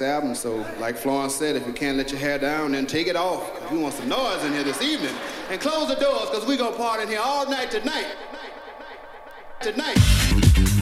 next album. So, like Florence said, if you can't let your hair down, then take it off. We want some noise in here this evening. And close the doors, because we're going to party in here all night tonight. Tonight. Can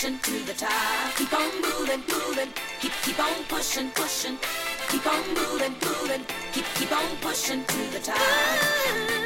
pushing to the top. Keep on moving, moving, keep keep on pushing, pushing. Keep on moving, moving, keep keep on pushing to the top.